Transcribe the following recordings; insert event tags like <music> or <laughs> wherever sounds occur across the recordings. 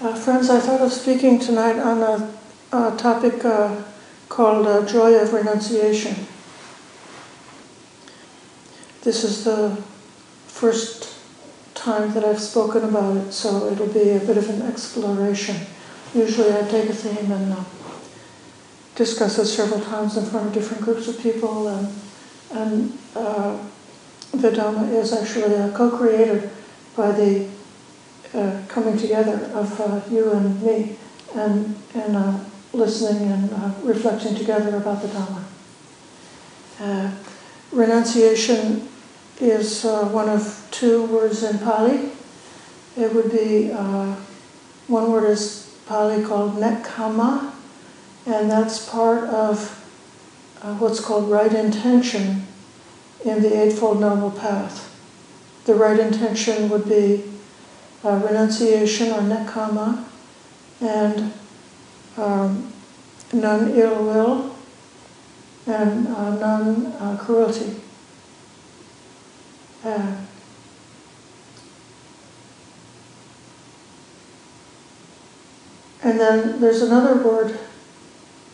Uh, friends, I thought of speaking tonight on a, a topic uh, called uh, Joy of Renunciation. This is the first time that I've spoken about it, so it'll be a bit of an exploration. Usually I take a theme and uh, discuss it several times in front of different groups of people, and, and uh, the Dhamma is actually uh, co-created by the uh, coming together of uh, you and me, and, and uh, listening and uh, reflecting together about the Dhamma. Uh, renunciation is uh, one of two words in Pali. It would be, one word is Pali called nekkhamma, and that's part of what's called right intention in the Eightfold Noble Path. The right intention would be uh, renunciation or nekkhamma, and um, non ill will, and uh, non uh, cruelty. Uh, and then there's another word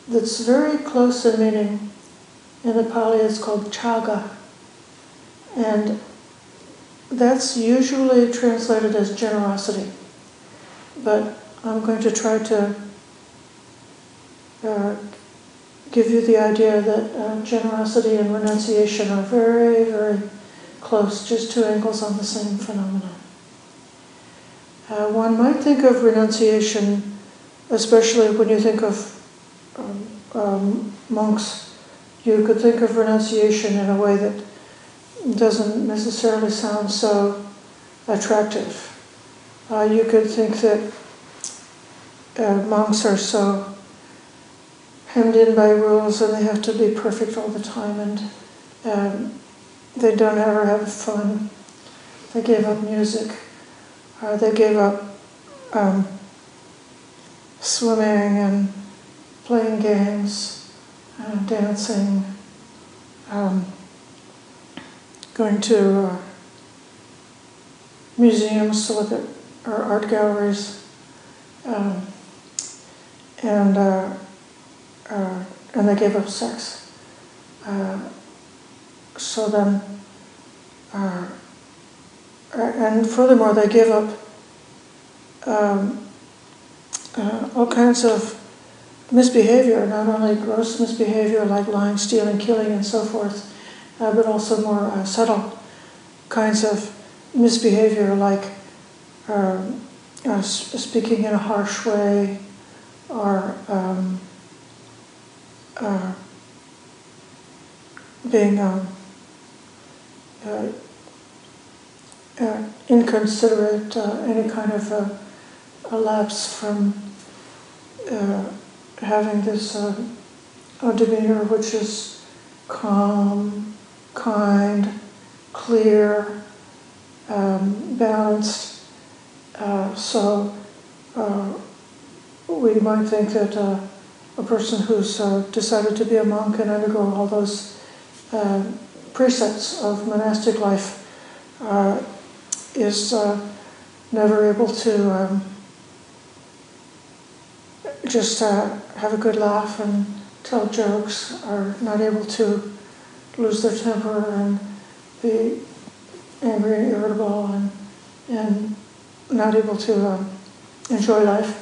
that's very close in meaning in the Pali, it's called chaga. And that's usually translated as generosity. But I'm going to try to uh, give you the idea that uh, generosity and renunciation are very, very close, just two angles on the same phenomenon. Uh, one might think of renunciation, especially when you think of um, um, monks, you could think of renunciation in a way that doesn't necessarily sound so attractive. Uh, you could think that uh, monks are so hemmed in by rules and they have to be perfect all the time and um, they don't ever have fun. They gave up music. Uh, they gave up um, swimming and playing games, uh, dancing, um, going to uh, museums to look at or art galleries, um, and uh, uh, and they gave up sex. Uh, so then, uh, and furthermore, they give up um, uh, all kinds of misbehavior, not only gross misbehavior like lying, stealing, killing, and so forth, but also more uh, subtle kinds of misbehavior like um, uh, speaking in a harsh way or um, uh, being um, uh, uh, inconsiderate, any kind of a lapse from having this uh, demeanor which is calm, kind, clear, um, balanced. Uh, so uh, we might think that uh, a person who's uh, decided to be a monk and undergo all those uh, precepts of monastic life is never able to um, just have a good laugh and tell jokes, are not able to lose their temper and be angry and irritable and, and not able to um, enjoy life.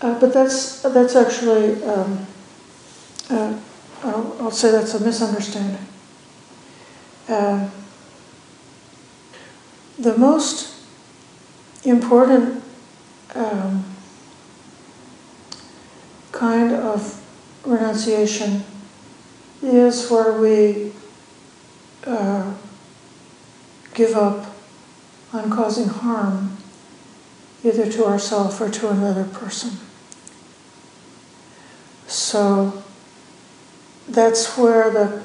Uh, but that's, that's actually, um, uh, I'll, I'll, say that's a misunderstanding. Uh, the most important um, kind of renunciation is where we uh, give up on causing harm either to ourselves or to another person. So that's where the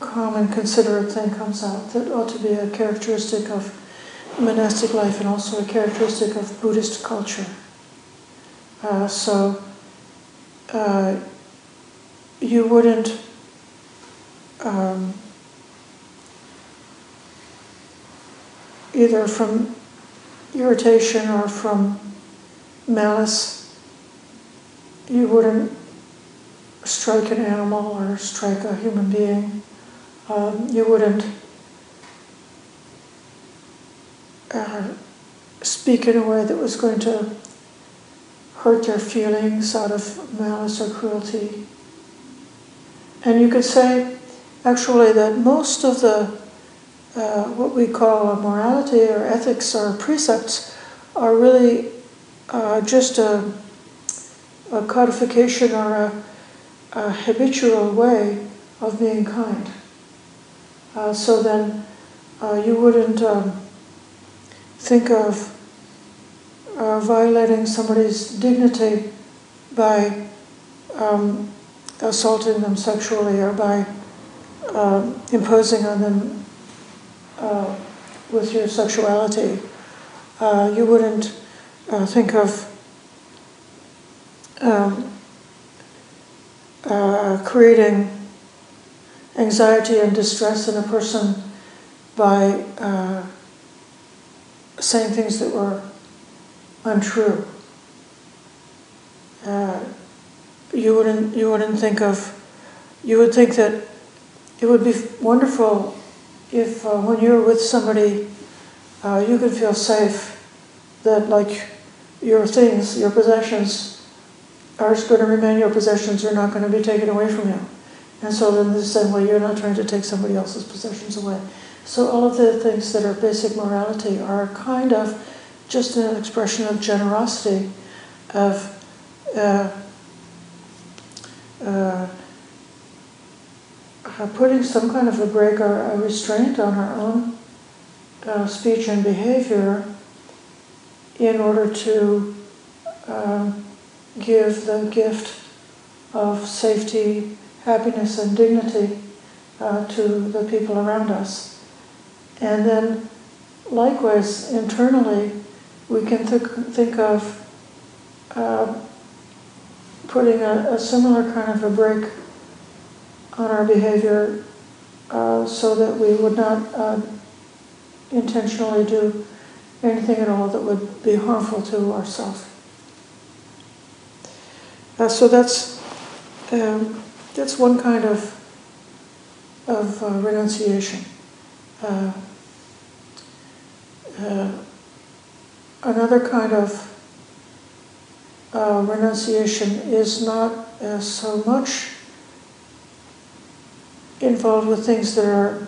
calm and considerate thing comes out. That ought to be a characteristic of monastic life and also a characteristic of Buddhist culture. Uh, so uh, you wouldn't um, either from irritation or from malice, you wouldn't strike an animal or strike a human being. Um, you wouldn't uh, speak in a way that was going to hurt their feelings out of malice or cruelty. And you could say, actually, that most of the uh, what we call morality or ethics or precepts are really uh, just a, a, codification or a, a, habitual way of being kind. Uh, so then uh, you wouldn't um, think of uh, violating somebody's dignity by um, assaulting them sexually or by uh, imposing on them uh, with your sexuality. Uh, you wouldn't uh, think of um, uh, creating anxiety and distress in a person by uh, saying things that were untrue. Uh, you wouldn't you wouldn't think of you would think that it would be wonderful if uh, when you're with somebody uh, you could feel safe that like your things your possessions are going to remain your possessions they're not going to be taken away from you. And so then the same way you're not trying to take somebody else's possessions away. So all of the things that are basic morality are kind of just an expression of generosity, of uh, uh, putting some kind of a break or a restraint on our own uh, speech and behavior in order to um, give the gift of safety, happiness, and dignity uh, to the people around us. And then, likewise, internally, we can th- think of uh, putting a, a, similar kind of a break on our behavior uh, so that we would not uh, intentionally do anything at all that would be harmful to ourselves. Uh, so that's um, that's one kind of of uh, renunciation. Uh, uh, another kind of renunciation is not so much involved with things that are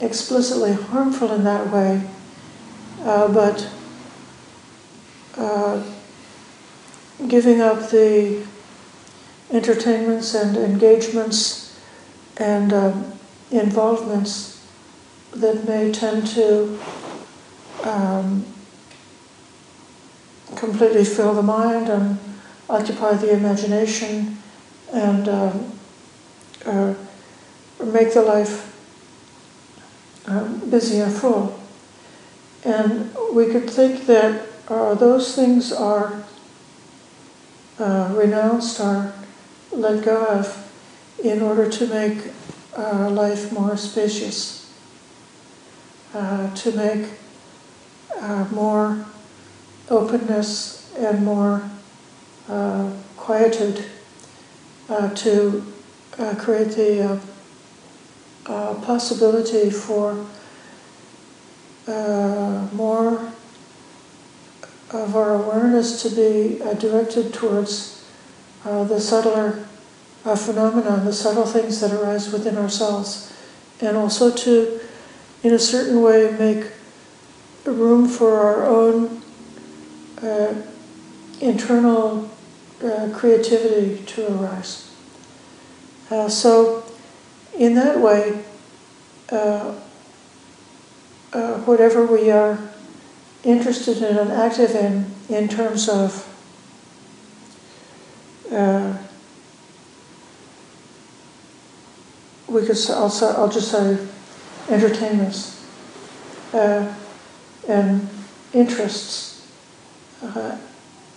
explicitly harmful in that way, uh, but uh, giving up the entertainments and engagements and um, involvements that may tend to um, completely fill the mind and occupy the imagination and um, uh, make the life uh, busy and full. And we could think that uh, those things are uh, renounced or let go of in order to make uh, life more spacious, uh, to make more openness and more uh, quietude uh, to uh, create the uh, uh, possibility for uh, more of our awareness to be directed towards the subtler phenomena, the subtle things that arise within ourselves, and also to, in a certain way, make room for our own uh, internal uh, creativity to arise. Uh, so, in that way, uh, uh, whatever we are interested in and active in, in terms of uh, we could also I'll just say entertainments and interests. Uh,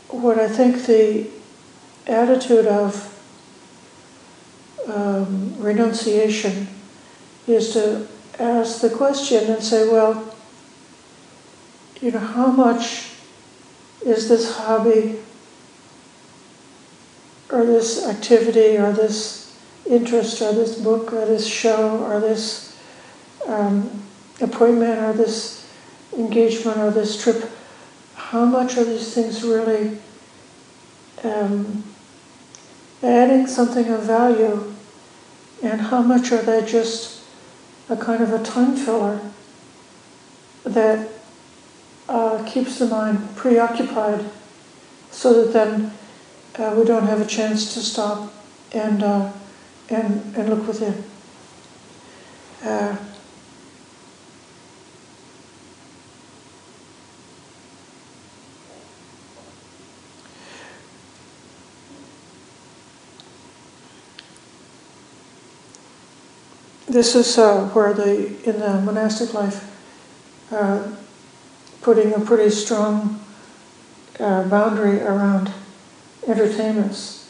what I think the attitude of um, renunciation is to ask the question and say, well, you know, how much is this hobby or this activity or this interest or this book or this show or this um, appointment or this engagement or this trip, how much are these things really um, adding something of value and how much are they just a kind of a time filler that uh, keeps the mind preoccupied so that then uh, we don't have a chance to stop and, uh, and, and look within. This is uh, where the in the monastic life, uh, putting a pretty strong uh, boundary around entertainments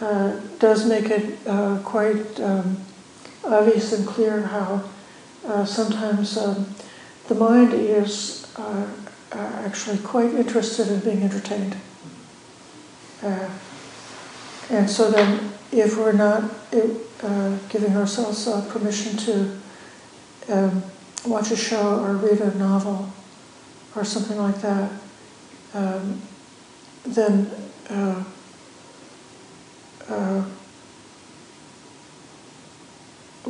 uh, does make it uh, quite um, obvious and clear how uh, sometimes um, the mind is actually quite interested in being entertained. and so then, if we're not uh, giving ourselves uh, permission to um, watch a show or read a novel or something like that, um, then uh, uh,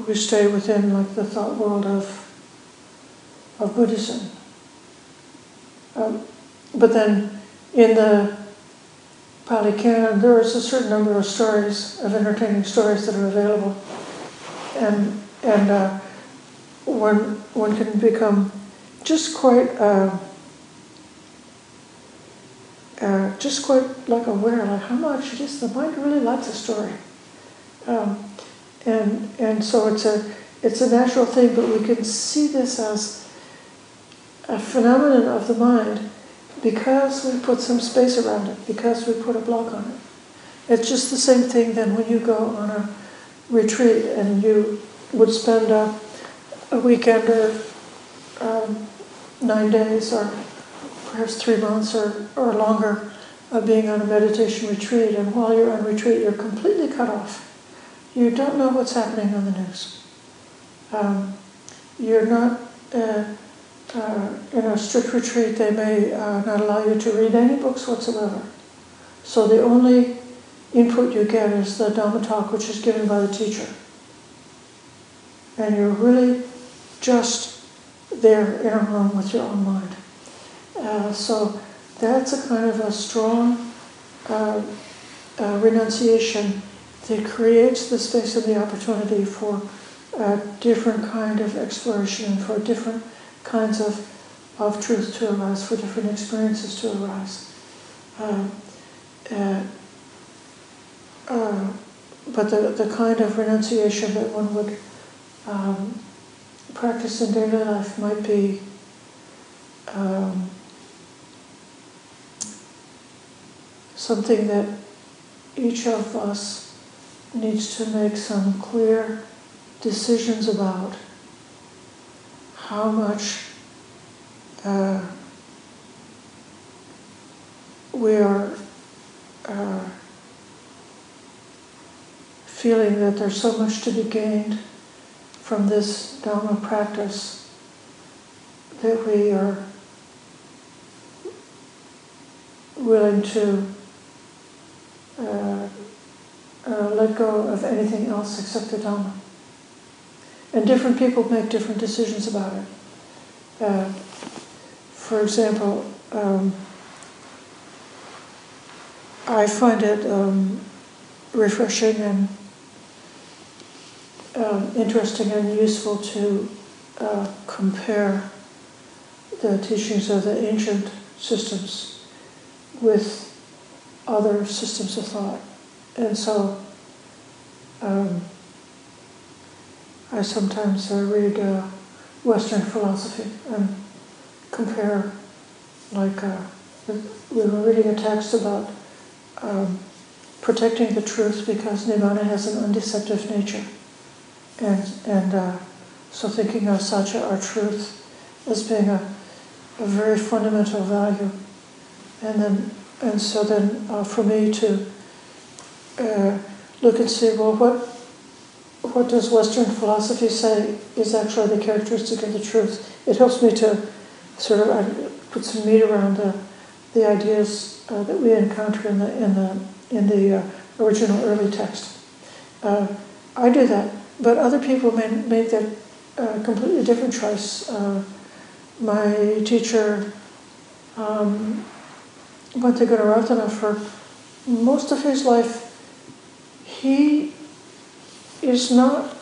we stay within like the thought world of of Buddhism. Um, but then in the Pali Canon, there is a certain number of stories, of entertaining stories that are available. And, and uh, one, one can become just quite, uh, uh, just quite like aware, like how much just the mind really likes a story. Um, and, and so it's a, it's a natural thing, but we can see this as a phenomenon of the mind because we put some space around it, because we put a block on it. It's just the same thing then when you go on a retreat and you would spend a, a weekend or um, nine days or perhaps three months or, or longer of being on a meditation retreat. And while you're on retreat, you're completely cut off. You don't know what's happening on the news. Um, you're not. Uh, uh, in a strict retreat, they may uh, not allow you to read any books whatsoever. So the only input you get is the Dhamma talk, which is given by the teacher. And you're really just there in a room with your own mind. Uh, so that's a kind of a strong uh, uh, renunciation that creates the space and the opportunity for a different kind of exploration, for different kinds of, of truth to arise, for different experiences to arise. Um, uh, uh, but the, the kind of renunciation that one would um, practice in daily life might be um, something that each of us needs to make some clear decisions about how much uh, we are uh, feeling that there's so much to be gained from this Dhamma practice that we are willing to uh, uh, let go of anything else except the Dhamma. And different people make different decisions about it. Uh, for example, um, I find it um, refreshing and um, interesting and useful to uh, compare the teachings of the ancient systems with other systems of thought. And so um, I sometimes uh, read uh, Western philosophy and compare, like, uh, we were reading a text about um, protecting the truth because Nibbana has an undeceptive nature. And, and uh, so thinking of Satya, our truth, as being a, a very fundamental value. And then, and so then uh, for me to uh, look and see, well, what what does Western philosophy say is actually the characteristic of the truth? It helps me to sort of put some meat around the, the ideas uh, that we encounter in the in the in the uh, original early text. Uh, I do that, but other people may make that uh, completely different choice. Uh, my teacher, um, Gunaratana, for most of his life, he is not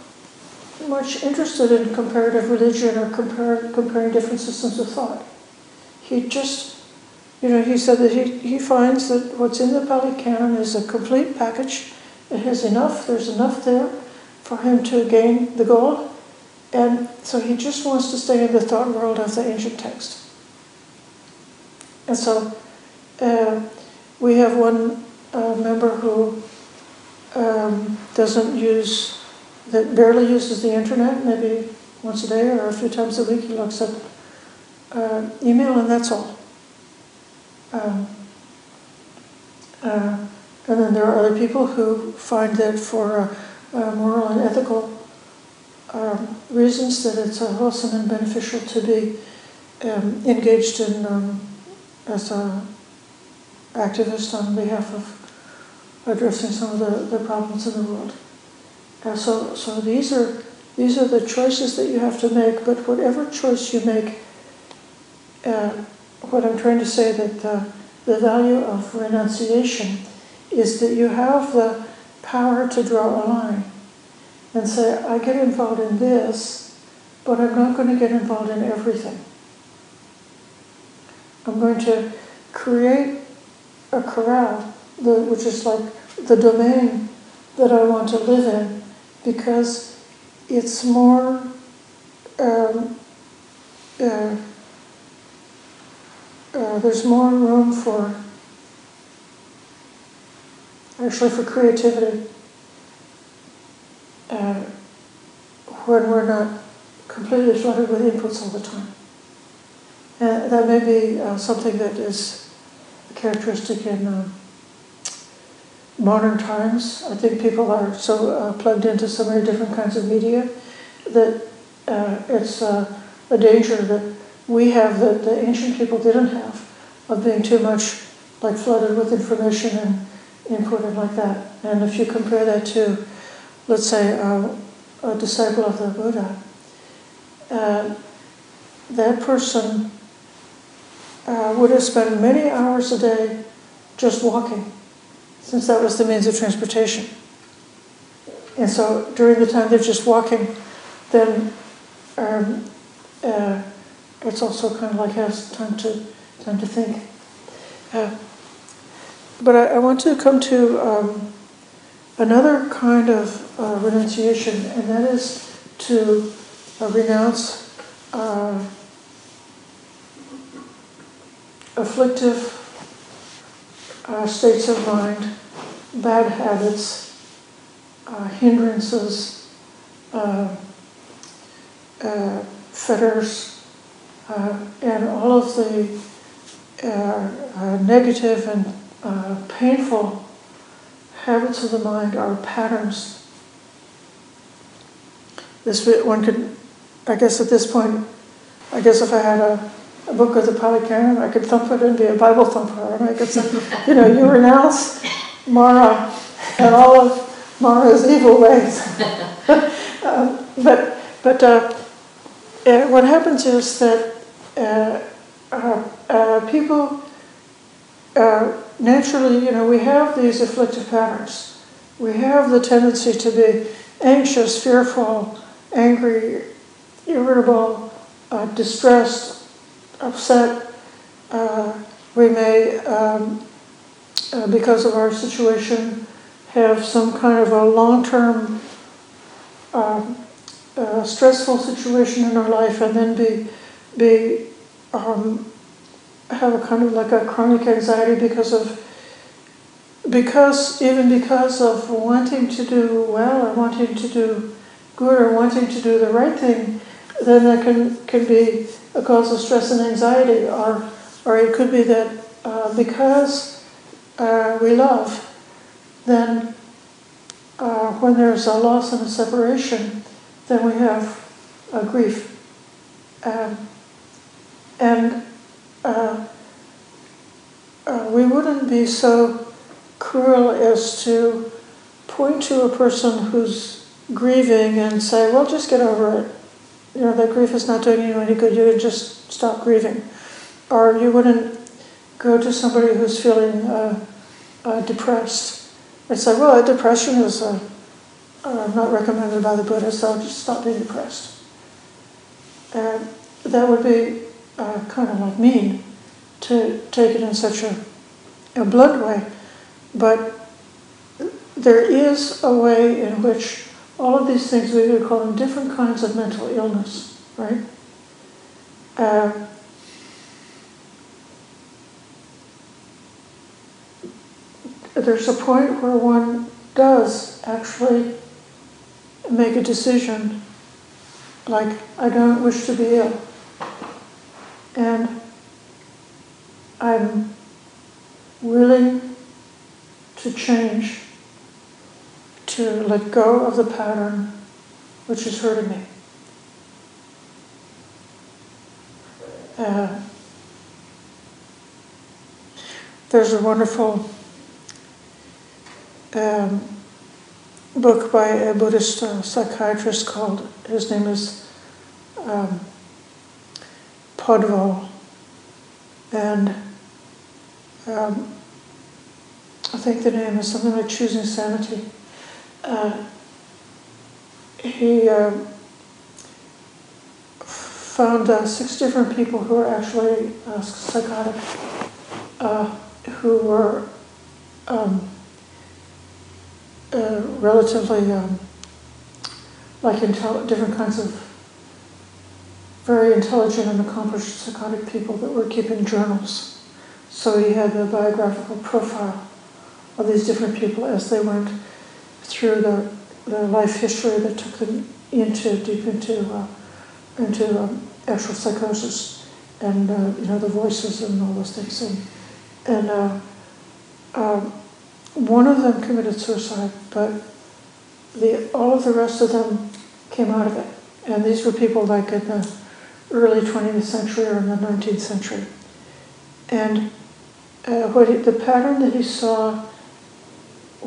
much interested in comparative religion or compare, comparing different systems of thought. He just, you know, he said that he, he finds that what's in the Pali Canon is a complete package. It has enough, there's enough there for him to gain the goal. And so he just wants to stay in the thought world of the ancient text. And so uh, we have one uh, member who um, doesn't use, that barely uses the internet, maybe once a day or a few times a week, he looks at uh, email and that's all. Um, uh, and then there are other people who find that for uh, uh moral and ethical um, reasons that it's wholesome and beneficial to be um, engaged in um, as an activist on behalf of addressing some of the, the problems in the world. Uh, so, so these are these are the choices that you have to make. But whatever choice you make, uh, what I'm trying to say that the, the value of renunciation is that you have the power to draw a line and say, I get involved in this, but I'm not going to get involved in everything. I'm going to create a corral, the, which is like the domain that I want to live in, because it's more um, uh, uh, there's more room for actually for creativity uh, when we're not completely flooded with inputs all the time. And that may be uh, something that is characteristic in um, modern times. I think people are so uh, plugged into so many different kinds of media that uh, it's uh, a danger that we have that the ancient people didn't have of being too much like flooded with information and inputted like that. And if you compare that to let's say, uh, a disciple of the Buddha, uh, that person uh, would have spent many hours a day just walking, since that was the means of transportation. And so during the time they're just walking, then um, uh, it's also kind of like has time to time to think. Uh, but I, I, want to come to um, another kind of uh, renunciation, and that is to uh, renounce uh, afflictive uh, states of mind, bad habits, uh, hindrances, uh, fetters, and all of the negative and painful habits of the mind are patterns. This one could, I guess at this point, I guess if I had a, a book of the Pali I could thump it and be a Bible thumper, I could say, you know, you renounce Mara and all of Mara's evil ways. <laughs> um, but but uh, uh, what happens is that uh, uh, uh people naturally, you know, we have these afflictive patterns. We have the tendency to be anxious, fearful, angry, irritable, distressed, upset. Uh, we may, um, uh, because of our situation, have some kind of a long term um, uh, stressful situation in our life and then be, be um, have a kind of like a chronic anxiety because of because even because of wanting to do well or wanting to do good or wanting to do the right thing, then that can can be a cause of stress and anxiety, or or it could be that uh, because uh, we love, then uh, when there's a loss and a separation, then we have a grief. Um, and uh, uh, we wouldn't be so cruel as to point to a person who's grieving and say, well, just get over it. You know, that grief is not doing you any good. You can just stop grieving. Or you wouldn't go to somebody who's feeling uh, uh, depressed and say, well, depression is uh, uh, not recommended by the Buddha, so just stop being depressed. And that would be uh, kind of like mean to take it in such a, a blunt way. But there is a way in which all of these things we would call them different kinds of mental illness, right? Uh, there's a point where one does actually make a decision like, I don't wish to be ill. And I'm willing to change, to let go of the pattern which is hurting me. Uh, there's a wonderful um, book by a Buddhist uh, psychiatrist called, his name is um, Podvoll. And um, I think the name is something like Choosing Sanity. Uh, he uh, found uh, six different people who were actually uh, psychotic, uh, who were um, uh, relatively um, like different kinds of very intelligent and accomplished psychotic people that were keeping journals. So he had a biographical profile of these different people as they went through the, the life history that took them into deep into uh, into um, actual psychosis and uh, you know the voices and all those things and and uh, um, one of them committed suicide, but the, all of the rest of them came out of it. And these were people like in the early 20th century or in the 19th century. And uh, what he, the pattern that he saw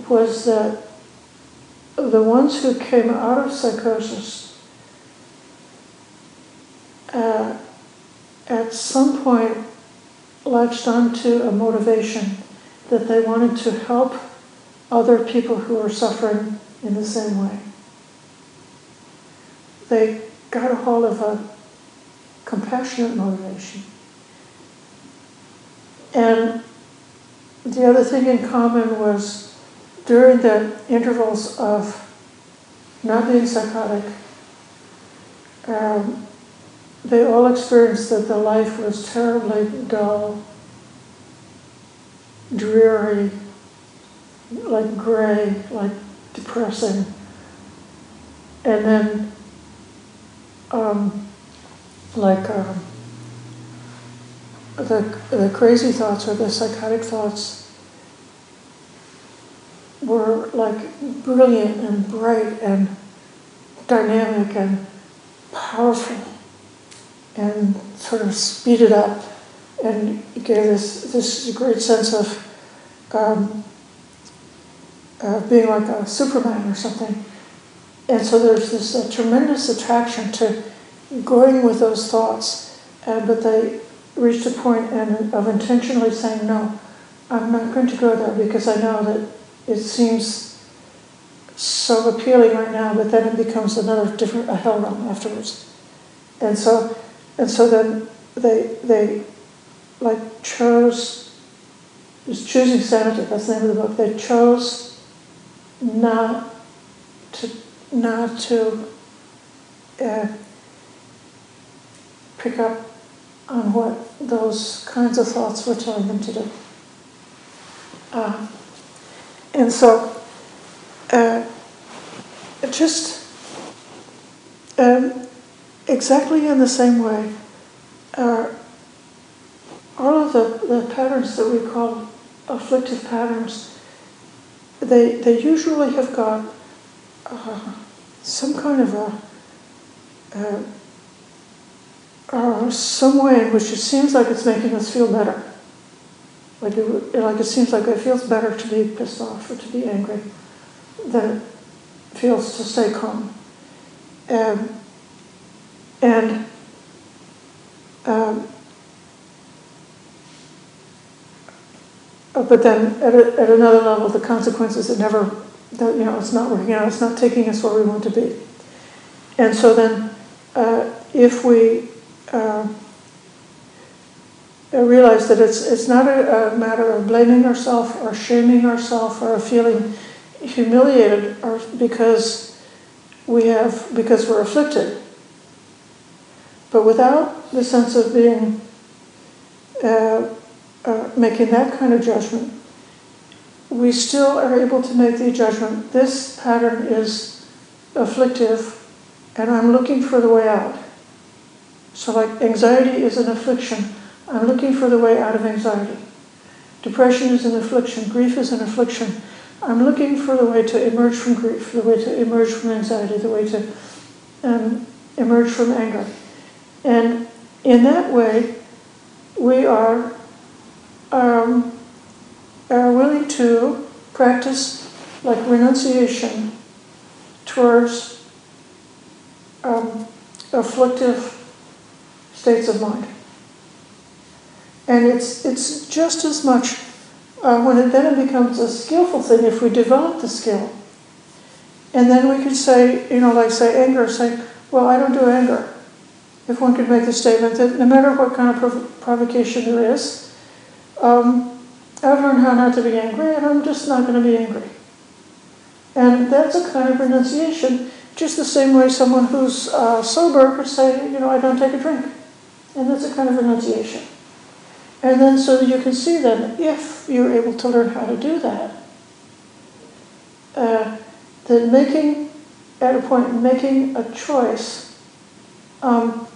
was that the ones who came out of psychosis uh, at some point latched onto a motivation that they wanted to help other people who were suffering in the same way. They got a hold of a compassionate motivation. And the other thing in common was during the intervals of not being psychotic, um, they all experienced that the life was terribly dull dreary, like gray, like depressing. And then, um, like um, the, the crazy thoughts or the psychotic thoughts were like brilliant and bright and dynamic and powerful and sort of speeded up and gave this this great sense of um, uh, being like a Superman or something. And so there's this uh, tremendous attraction to going with those thoughts, uh, but they reached a point and, of intentionally saying, no, I'm not going to go there because I know that it seems so appealing right now, but then it becomes another different a hell realm afterwards. And so, and so then they they like chose choosing sanity. That's the name of the book. They chose not to not to uh, pick up on what those kinds of thoughts were telling them to do. Uh, and so, uh, just um, exactly in the same way, uh, all of the, the patterns that we call afflictive patterns, they, they usually have got uh, some kind of a, uh, uh, some way in which it seems like it's making us feel better. Like it, like it seems like it feels better to be pissed off or to be angry than it feels to stay calm. Um, and um, but then at, a, at another level, the consequences it never, that, you know, it's not working out. It's not taking us where we want to be. And so then, uh, if we uh, realize that it's it's not a, a matter of blaming ourselves or shaming ourselves or feeling humiliated or because we have because we're afflicted, but without the sense of being uh, uh, making that kind of judgment, we still are able to make the judgment. This pattern is afflictive, and I'm looking for the way out. So, like anxiety is an affliction I'm looking for the way out of anxiety. Depression is an affliction, grief is an affliction. I'm looking for the way to emerge from grief, the way to emerge from anxiety, the way to um, emerge from anger. And in that way, we are, um, are willing to practice like renunciation towards um, afflictive states of mind. And it's, it's just as much uh, when it then becomes a skillful thing if we develop the skill. And then we can say, you know, like say anger, say, well, I don't do anger. If one could make the statement that no matter what kind of prov- provocation there is, um, I've learned how not to be angry, and I'm just not going to be angry. And that's a kind of renunciation, just the same way someone who's uh, sober could say, you know, I don't take a drink. And that's a kind of renunciation. And then so you can see then, if you're able to learn how to do that, uh, then making, at a point, making a choice um,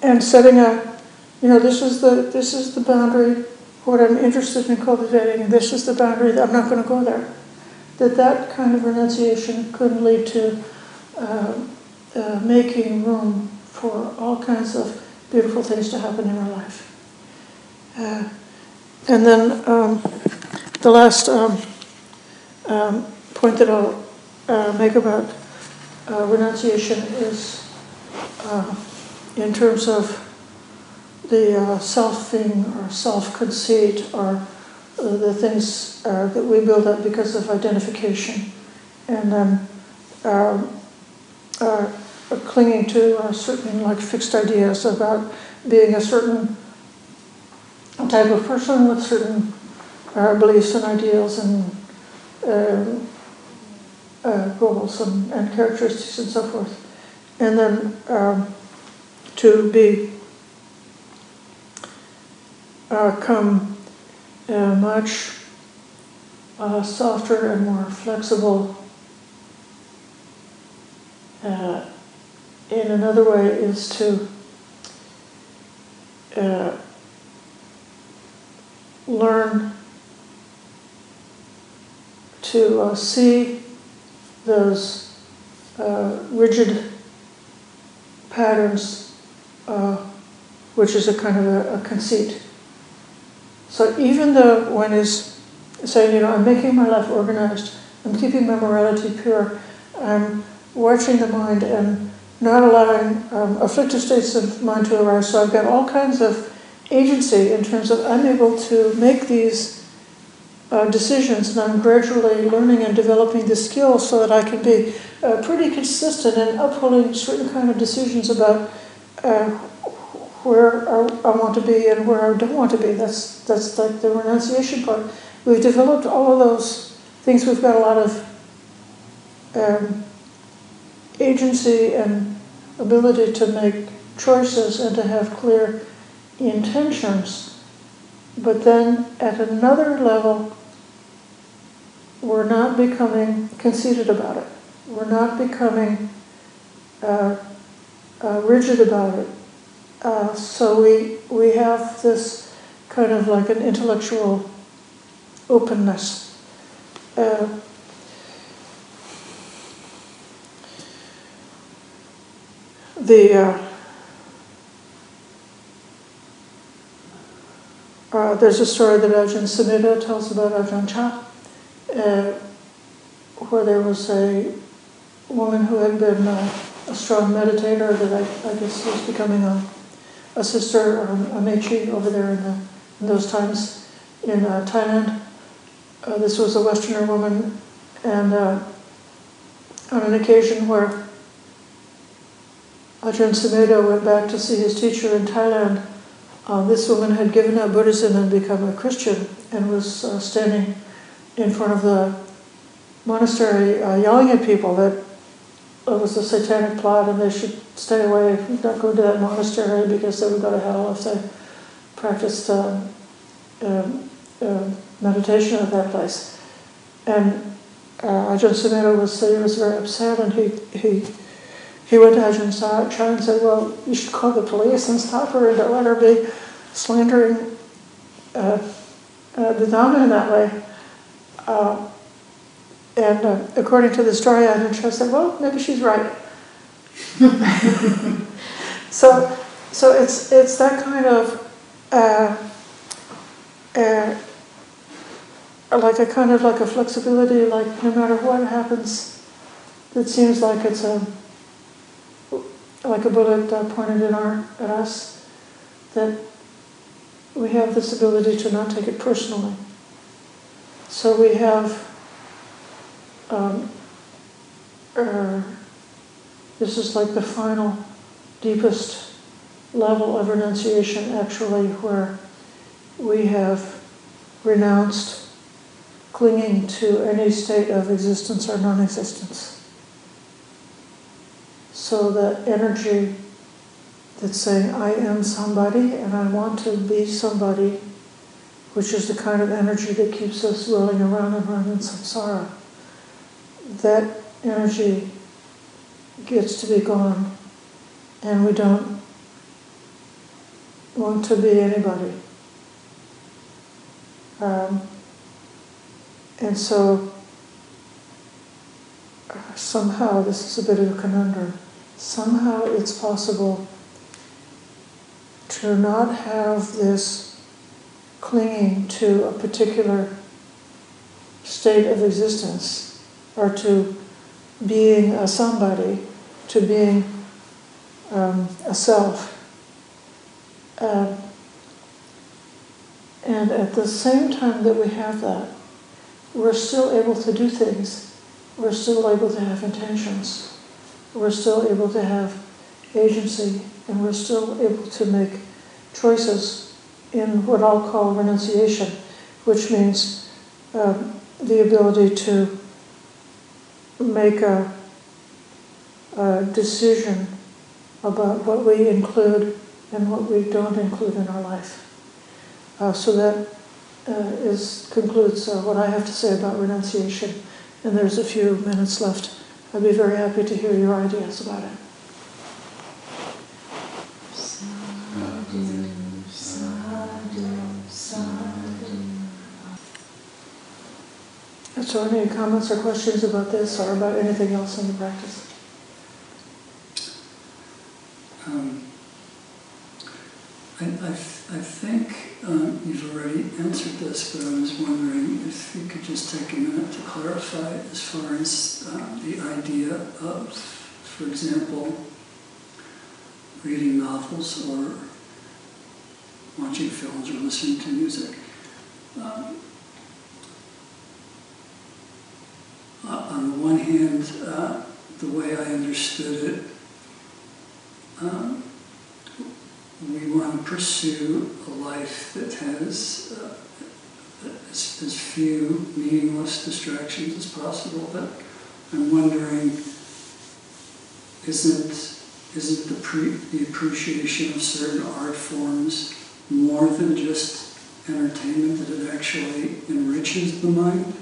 and setting a, you know, this is the this is the boundary what I'm interested in cultivating, this is the boundary that I'm not going to go there. That that kind of renunciation could lead to uh, uh, making room for all kinds of beautiful things to happen in our life. Uh, and then um, the last um, um, point that I'll uh, make about uh, renunciation is uh, in terms of the uh, self thing or self conceit or uh, the things that we build up because of identification and then um, clinging to certain like fixed ideas about being a certain type of person with certain uh, beliefs and ideals and um, uh, goals and, and, characteristics and so forth. And then um, to be uh, come uh, much uh, softer and more flexible uh, in another way is to uh, learn to uh, see those uh, rigid patterns, uh, which is a kind of a, a, conceit. So even though one is saying, you know, I'm making my life organized, I'm keeping my morality pure, I'm watching the mind and not allowing um, afflictive states of mind to arise. So I've got all kinds of agency in terms of I'm able to make these uh, decisions, and I'm gradually learning and developing the skills so that I can be uh, pretty consistent in upholding certain kind of decisions about uh, where I, I, want to be and where I don't want to be. That's that's like the renunciation part. We've developed all of those things. We've got a lot of um, agency and ability to make choices and to have clear intentions. But then at another level, we're not becoming conceited about it. We're not becoming uh, uh, rigid about it. Uh, so we, we have this kind of like an intellectual openness. The uh, uh, there's a story that Ajahn Sumedho tells about Ajahn Chah, uh, where there was a woman who had been uh, a strong meditator that I, I guess was becoming a, a sister or a mechi over there in, the, in those times in uh, Thailand. Uh, this was a Westerner woman, and uh, on an occasion where Ajahn Sumedho went back to see his teacher in Thailand, uh, this woman had given up Buddhism and become a Christian and was uh, standing in front of the monastery uh, yelling at people that it was a satanic plot and they should stay away, not go to that monastery because they would go to hell if they practiced um, um, um meditation at that place. And uh, Ajahn Sumedho was, he was very upset and he, he he went to Ajahn Chah and said, well, you should call the police and stop her and don't let her be slandering uh, uh, the Dhamma in that way. Uh, and uh, according to the story, Ajahn Chah said, well, maybe she's right. <laughs> so, so it's, it's that kind of, uh, uh, like a kind of like a flexibility, like no matter what happens, it seems like it's a like a bullet uh, pointed in our, at us, that we have this ability to not take it personally. So we have, um, uh, this is like the final, deepest level of renunciation, actually, where we have renounced clinging to any state of existence or non existence. So the energy that's saying, I am somebody and I want to be somebody, which is the kind of energy that keeps us rolling around and around in samsara, that energy gets to be gone and we don't want to be anybody. Um, and so uh, somehow this is a bit of a conundrum somehow it's possible to not have this clinging to a particular state of existence or to being a somebody, to being um, a self. Uh, and at the same time that we have that, we're still able to do things. We're still able to have intentions we're still able to have agency and we're still able to make choices in what I'll call renunciation, which means um, the ability to make a, a decision about what we include and what we don't include in our life. Uh, so that uh, is, concludes uh, what I have to say about renunciation. And there's a few minutes left. I'd be very happy to hear your ideas about it. So, any comments or questions about this or about anything else in the practice? Um, I, I, I think um, you've already answered this, but I was wondering if you could just take a minute to clarify as far as uh, the idea of, for example, reading novels or watching films or listening to music. Um, uh, on the one hand, uh, the way I understood it, um, we want to pursue a life that has uh, as, as, few meaningless distractions as possible. But I'm wondering, isn't isn't the, pre, the appreciation of certain art forms more than just entertainment? That it actually enriches the mind?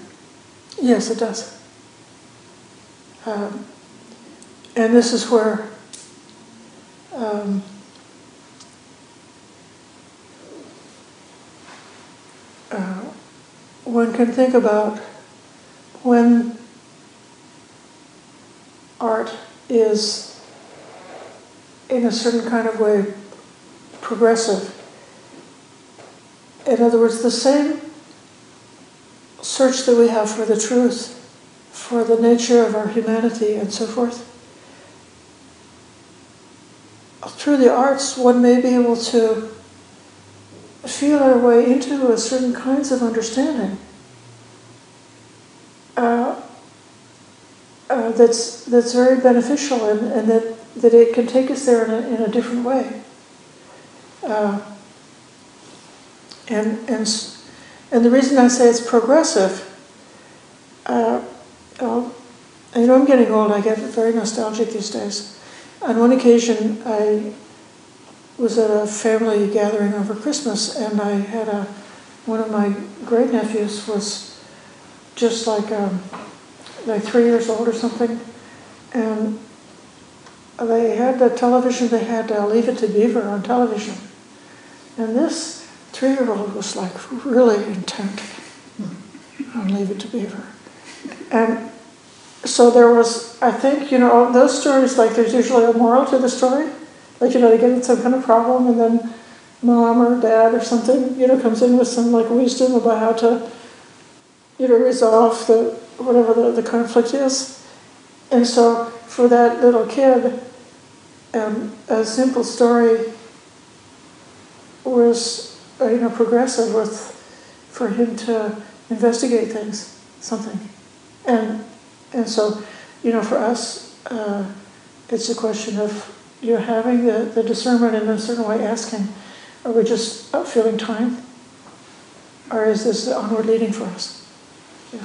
Yes, it does. Um, and this is where um, one can think about when art is in a certain kind of way, progressive. In other words, the same search that we have for the truth, for the nature of our humanity, and so forth. Through the arts, one may be able to feel our way into a certain kinds of understanding uh, uh, that's that's very beneficial and, and that, that it can take us there in a, in a different way. Uh, and and and the reason I say it's progressive, uh, well, you know, I'm getting old. I get very nostalgic these days. On one occasion, I was at a family gathering over Christmas, and I had a one of my great nephews was just like um, like three years old or something, and they had the television. They had uh, Leave It to Beaver on television, and this three-year-old was like really intent on Leave It to Beaver, and so there was. I think you know those stories. Like there's usually a moral to the story like you know they get in some kind of problem and then mom or dad or something you know comes in with some like wisdom about how to you know resolve the whatever the, the conflict is and so for that little kid um, a simple story was uh, you know progressive with for him to investigate things something and and so you know for us uh, it's a question of you're having the, the discernment in a certain way, asking, are we just feeling time? Or is this the onward leading for us? Yeah.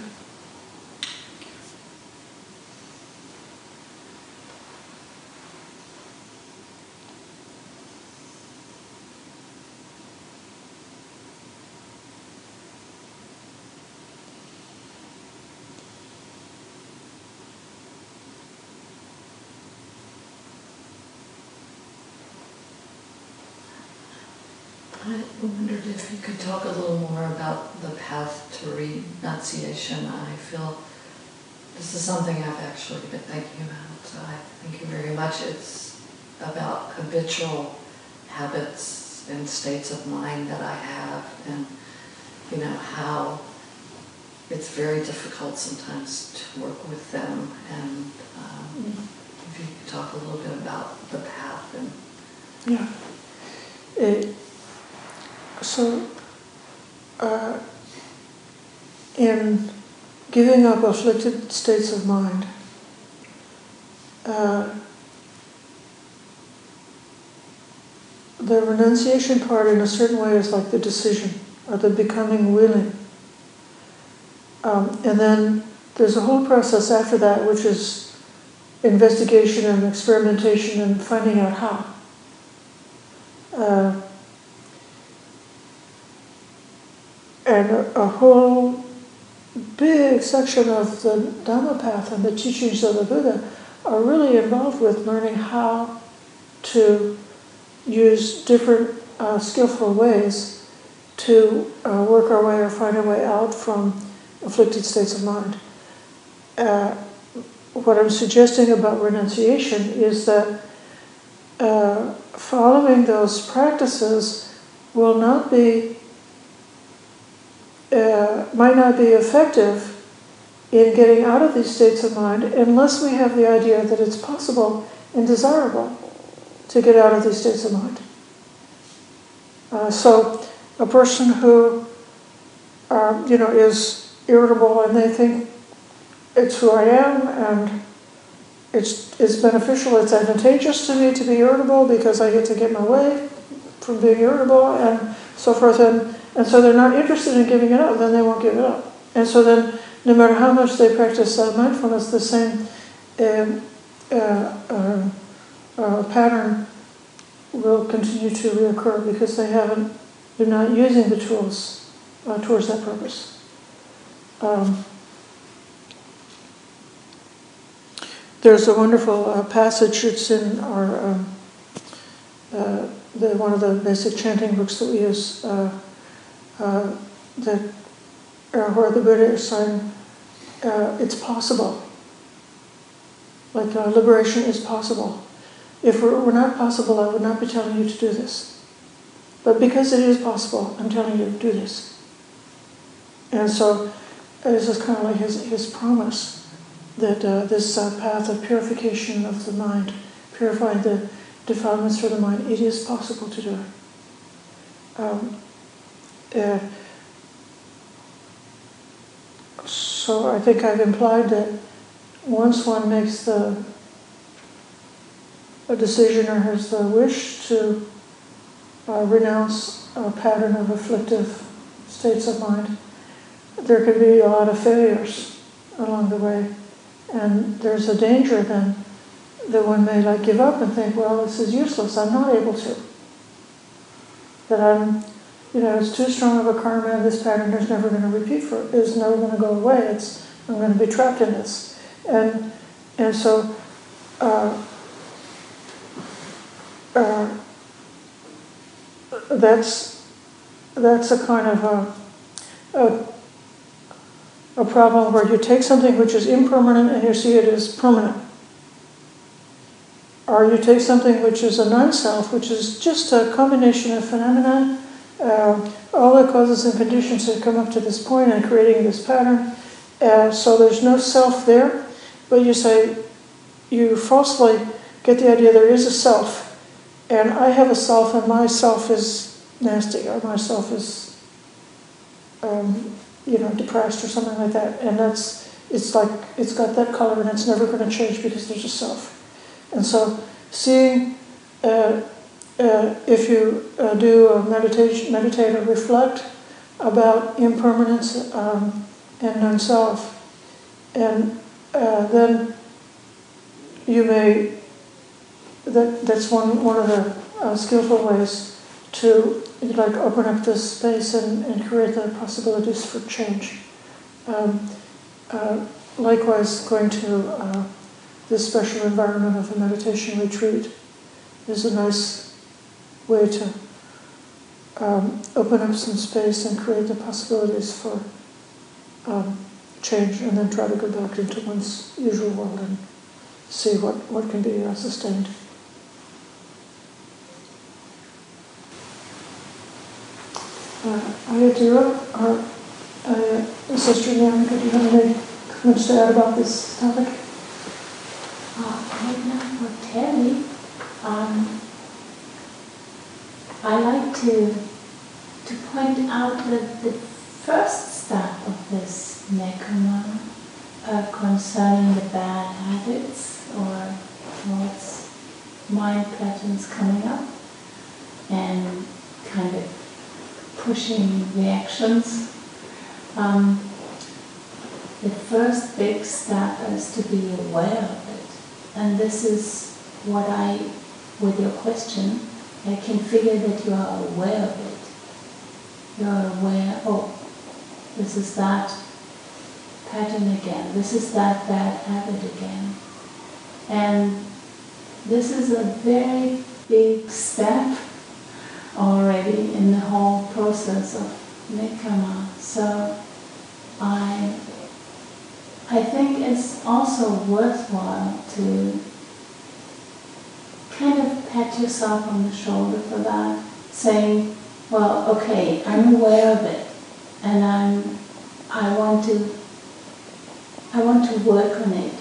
I wondered if you could talk a little more about the path to renunciation. I feel this is something I've actually been thinking about, so I thank you very much. It's about habitual habits and states of mind that I have, and you know how it's very difficult sometimes to work with them. And um, if you could talk a little bit about the path and yeah. It, so, uh, in giving up afflicted states of mind, uh, the renunciation part, in a certain way, is like the decision or the becoming willing. Um, and then there's a whole process after that, which is investigation and experimentation and finding out how. Uh, and a, a, whole big section of the Dhamma path and the teachings of the Buddha are really involved with learning how to use different uh, skillful ways to uh, work our way or find our way out from afflicted states of mind. Uh, what I'm suggesting about renunciation is that uh, following those practices will not be uh, might not be effective in getting out of these states of mind unless we have the idea that it's possible and desirable to get out of these states of mind. Uh, so, a person who, uh, you know, is irritable and they think it's who I am and it's, it's beneficial, it's advantageous to me to be irritable because I get to get my way from being irritable and so forth. And and so they're not interested in giving it up, then they won't give it up. And so then, no matter how much they practice uh, mindfulness, the same um, uh, uh, uh, pattern will continue to reoccur because they haven't, they're not using the tools uh, towards that purpose. Um, there's a wonderful passage, it's in our, um, the, one of the basic chanting books that we use uh, that uh, where the Buddha is saying uh, it's possible, like uh, liberation is possible. If it were not possible, I would not be telling you to do this. But because it is possible, I'm telling you to do this. And so this is kind of like his, his promise that uh, this uh, path of purification of the mind, purifying the defilements for the mind, it is possible to do it. Um, uh, so I think I've implied that once one makes the a decision or has the wish to uh, renounce a pattern of afflictive states of mind, there can be a lot of failures along the way. And there's a danger then that one may like give up and think, well, this is useless, I'm not able to. That I'm, you know, it's too strong of a karma, this pattern is never going to repeat for, is never going to go away, it's, I'm going to be trapped in this. And, and so, uh, uh, that's, that's a kind of a, a a problem where you take something which is impermanent and you see it as permanent. Or you take something which is a non self, which is just a combination of phenomena, uh, all the causes and conditions that come up to this point and creating this pattern. Uh, so there's no self there, but you say, you falsely get the idea there is a self, and I have a self, and my self is nasty, or my self is um, you know, depressed or something like that. And that's, it's like, it's got that color and it's never going to change because there's a self. And so seeing, uh, uh, if you uh, do a meditation, meditate or reflect about impermanence um, and non-self, and uh, then you may, that, that's one, one of the uh, skillful ways to like open up this space and, and create the possibilities for change. Um, uh, likewise, going to uh, this special environment of a meditation retreat is a nice way to um, open up some space and create the possibilities for um, change, and then try to go back into one's usual world and see what, what can be uh, sustained. uh, Ayatira or uh, Sister Monica, do you have any comments to add about this topic? Uh, right now for Terry, um, I like to to point out that the first step of this nekkhamma uh, concerning the bad habits or thoughts, mind patterns coming up, and kind of pushing reactions. Um, the first big step is to be aware of it. And this is what I, with your question, I can figure that you are aware of it. You are aware, oh, this is that pattern again. This is that bad habit again. And this is a very big step already in the whole process of nekkhamma. So I, I think it's also worthwhile to kind of pat yourself on the shoulder for that, saying, well, okay, I'm aware of it, and I'm, I want to, I want to work on it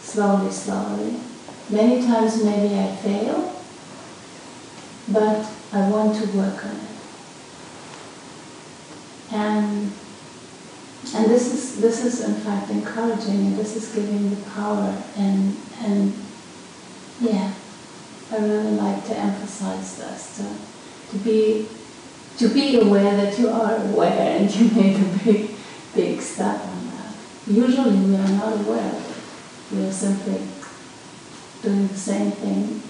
slowly, slowly. Many times maybe I fail, but I want to work on it. And and this is this is in fact encouraging and this is giving the power and and yeah, I really like to emphasize this to, to be to be aware that you are aware and you made a big big step on that. Usually we are not aware. We are simply doing the same thing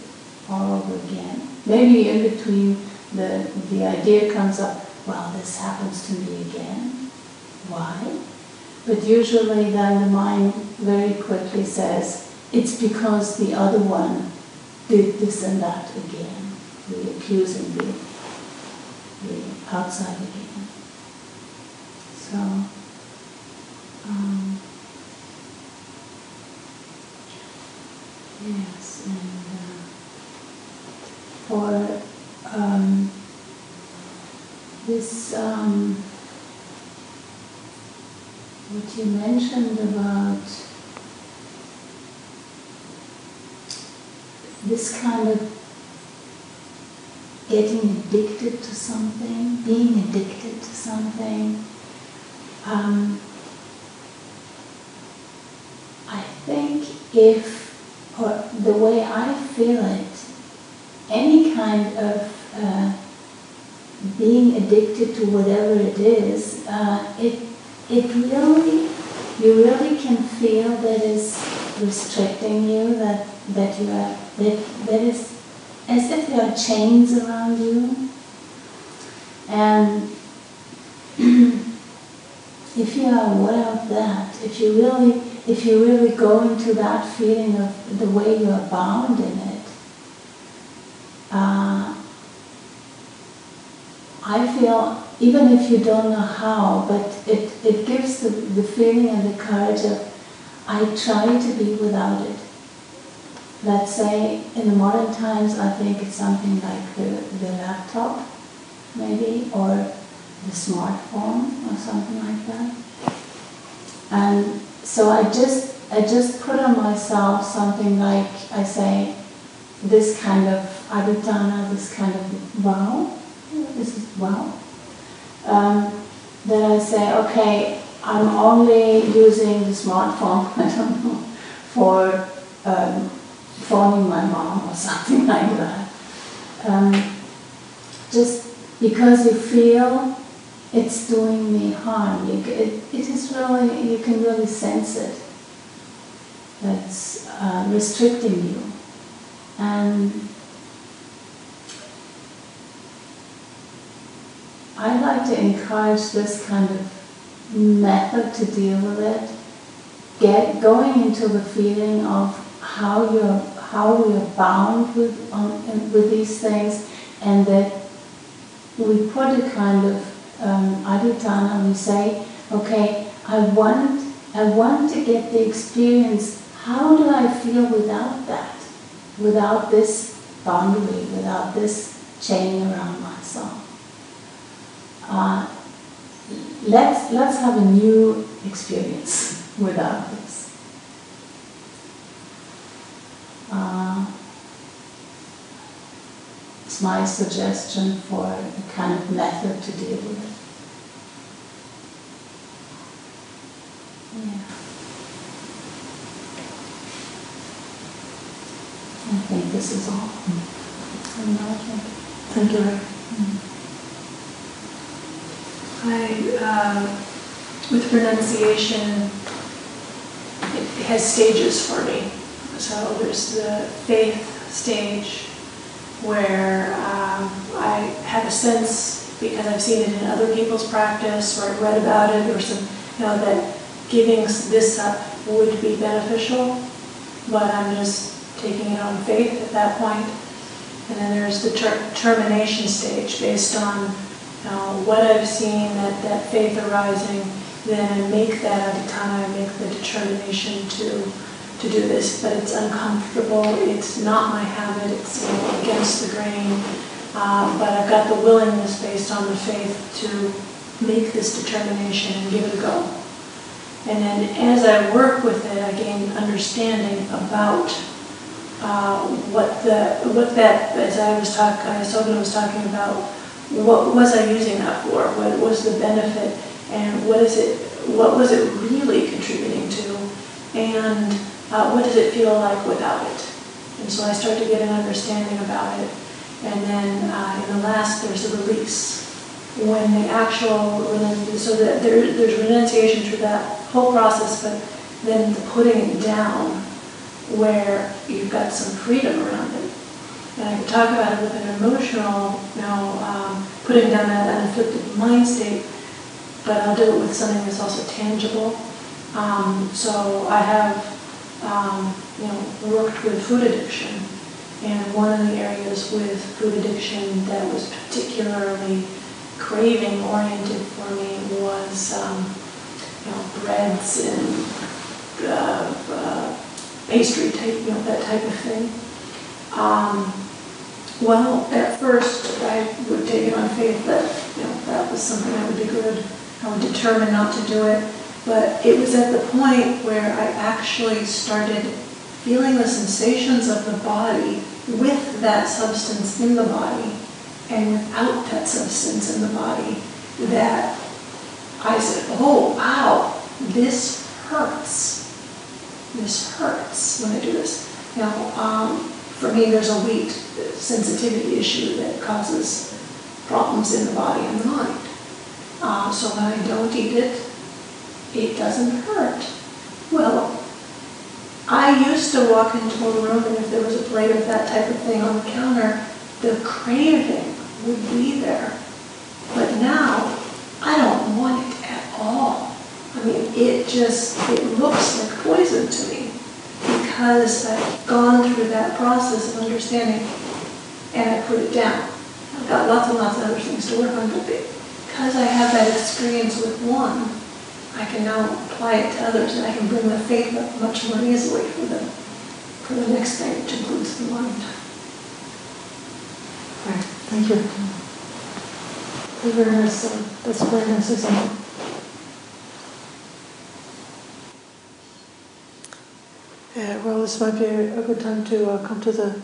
all over again. Maybe in between the, the idea comes up, well, this happens to me again. Why? But usually then the mind very quickly says, it's because the other one did this and that again, the accusing the, the outside again. So, um, yes, and uh, for um, this, um, what you mentioned about this kind of getting addicted to something, being addicted to something. Um, I think if, or the way I feel it, any kind of uh, being addicted to whatever it is, uh, it, it really, you really can feel that is restricting you, that, that you are, that, that is as if there are chains around you. And <clears throat> if you are aware of that, if you really, if you really go into that feeling of the way you are bound in it, uh, I feel, even if you don't know how, but it, it gives the, the feeling and the courage of, I try to be without it let's say in the modern times, I think it's something like the, the laptop, maybe, or the smartphone, or something like that. And so I just, I just put on myself something like, I say, this kind of adhitthana, this kind of wow, this is wow. Um, then I say, okay, I'm only using the smartphone, <laughs> I don't know, for um, phoning my mom or something <laughs> like that. Um, just because you feel it's doing me harm, you, it, it is really, you can really sense it. That's uh, restricting you. And I like to encourage this kind of method to deal with it. Get going into the feeling of how you're how we are bound with um, with these things, and that we put a kind of um, adhitthana. We say, okay, I want I want to get the experience. How do I feel without that? Without this boundary, without this chain around myself. Uh, let's let's have a new experience <laughs> without this. Uh, it's my suggestion for a kind of method to deal with it. Yeah. I think this is all. Mm. Thank you, Ray. I, uh, with renunciation, it has stages for me. So there's the faith stage where um, I have a sense, because I've seen it in other people's practice or I've read about it or some, you know, that giving this up would be beneficial, but I'm just taking it on faith at that point. And then there's the ter termination stage based on you know, what I've seen, that, that faith arising, then I make that adhitthana, I make the determination to to do this, but it's uncomfortable. It's not my habit. It's against the grain. Uh, but I've got the willingness based on the faith to make this determination and give it a go. And then as I work with it, I gain understanding about uh, what the what that as I was talking, Sogan was talking about, what was I using that for? What was the benefit, and what is it? What was it really contributing to? And uh, what does it feel like without it? And so I start to get an understanding about it. And then uh, in the last, there's the release. When the actual, so that there, there's renunciation through that whole process, but then the putting it down where you've got some freedom around it. And I can talk about it with an emotional, you know, um, putting down that unafflicted mind state, but I'll do it with something that's also tangible. Um, so I have um, you know, worked with food addiction. And one of the areas with food addiction that was particularly craving oriented for me was, um, you know, breads and uh, uh, pastry type, you know, that type of thing. Um, well, at first I would take it on faith that, you know, that was something that would be good. I would determine not to do it, but it was at the point where I actually started feeling the sensations of the body with that substance in the body and without that substance in the body that I said, oh, wow, this hurts. This hurts when I do this. Now, um, for me, there's a wheat sensitivity issue that causes problems in the body and the mind. Uh, so when I don't eat it, it doesn't hurt. Well, I used to walk into a room and if there was a plate of that type of thing on the counter, the craving would be there. But now, I don't want it at all. I mean, it just, it looks like poison to me because I've gone through that process of understanding and I put it down. I've got lots and lots of other things to work on, but because I have that experience with one, I can now apply it to others and I can bring my faith up much more easily for the, for the next thing, which includes the mind. Right, thank you. That's very nice, uh, that's very nice example. Yeah, well, this might be a a good time to uh, come to the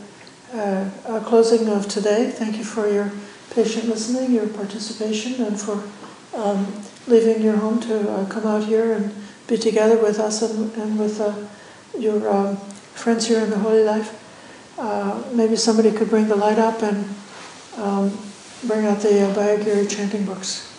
uh, uh, closing of today. Thank you for your patient listening, your participation, and for um, leaving your home to uh, come out here and be together with us and, and with uh, your um, friends here in the Holy Life. Uh, maybe somebody could bring the light up and um, bring out the uh, Abhayagiri chanting books.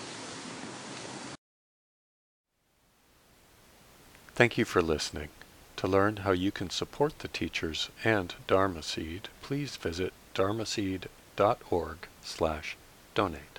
Thank you for listening. To learn how you can support the teachers and Dharma Seed, please visit dharmaseed.org slash donate.